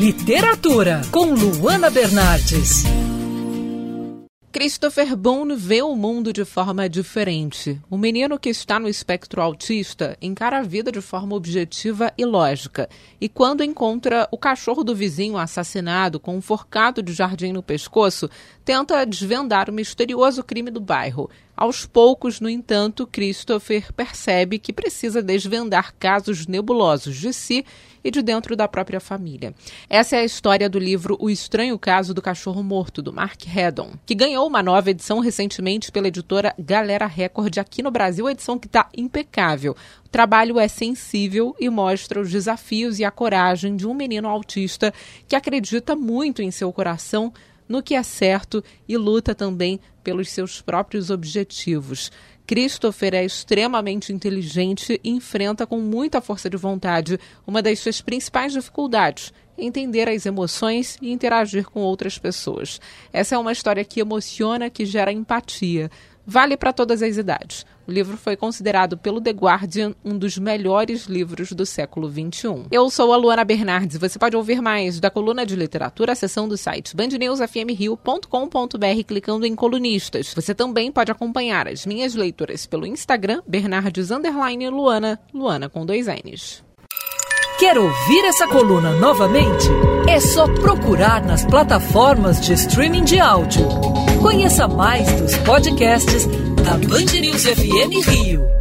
Literatura, com Luana Bernardes. Christopher Boone vê o mundo de forma diferente. O menino que está no espectro autista encara a vida de forma objetiva e lógica. E quando encontra o cachorro do vizinho assassinado com um forcado de jardim no pescoço, tenta desvendar o misterioso crime do bairro. Aos poucos, no entanto, Christopher percebe que precisa desvendar casos nebulosos de si e de dentro da própria família. Essa é a história do livro O Estranho Caso do Cachorro Morto, do Mark Haddon, que ganhou uma nova edição recentemente pela editora Galera Record aqui no Brasil, a edição que está impecável. O trabalho é sensível e mostra os desafios e a coragem de um menino autista que acredita muito em seu coração no que é certo e luta também pelos seus próprios objetivos. Christopher é extremamente inteligente e enfrenta com muita força de vontade uma das suas principais dificuldades, entender as emoções e interagir com outras pessoas. Essa é uma história que emociona, que gera empatia vale para todas as idades. O livro foi considerado pelo The Guardian um dos melhores livros do século XXI. Eu sou a Luana Bernardes. Você pode ouvir mais da coluna de literatura, a seção do site bandnewsfmrio.com.br clicando em colunistas. Você também pode acompanhar as minhas leituras pelo Instagram, Bernardes Luana, Luana com dois N's. Quer ouvir essa coluna novamente? É só procurar nas plataformas de streaming de áudio. Conheça mais dos podcasts da Band News FM Rio.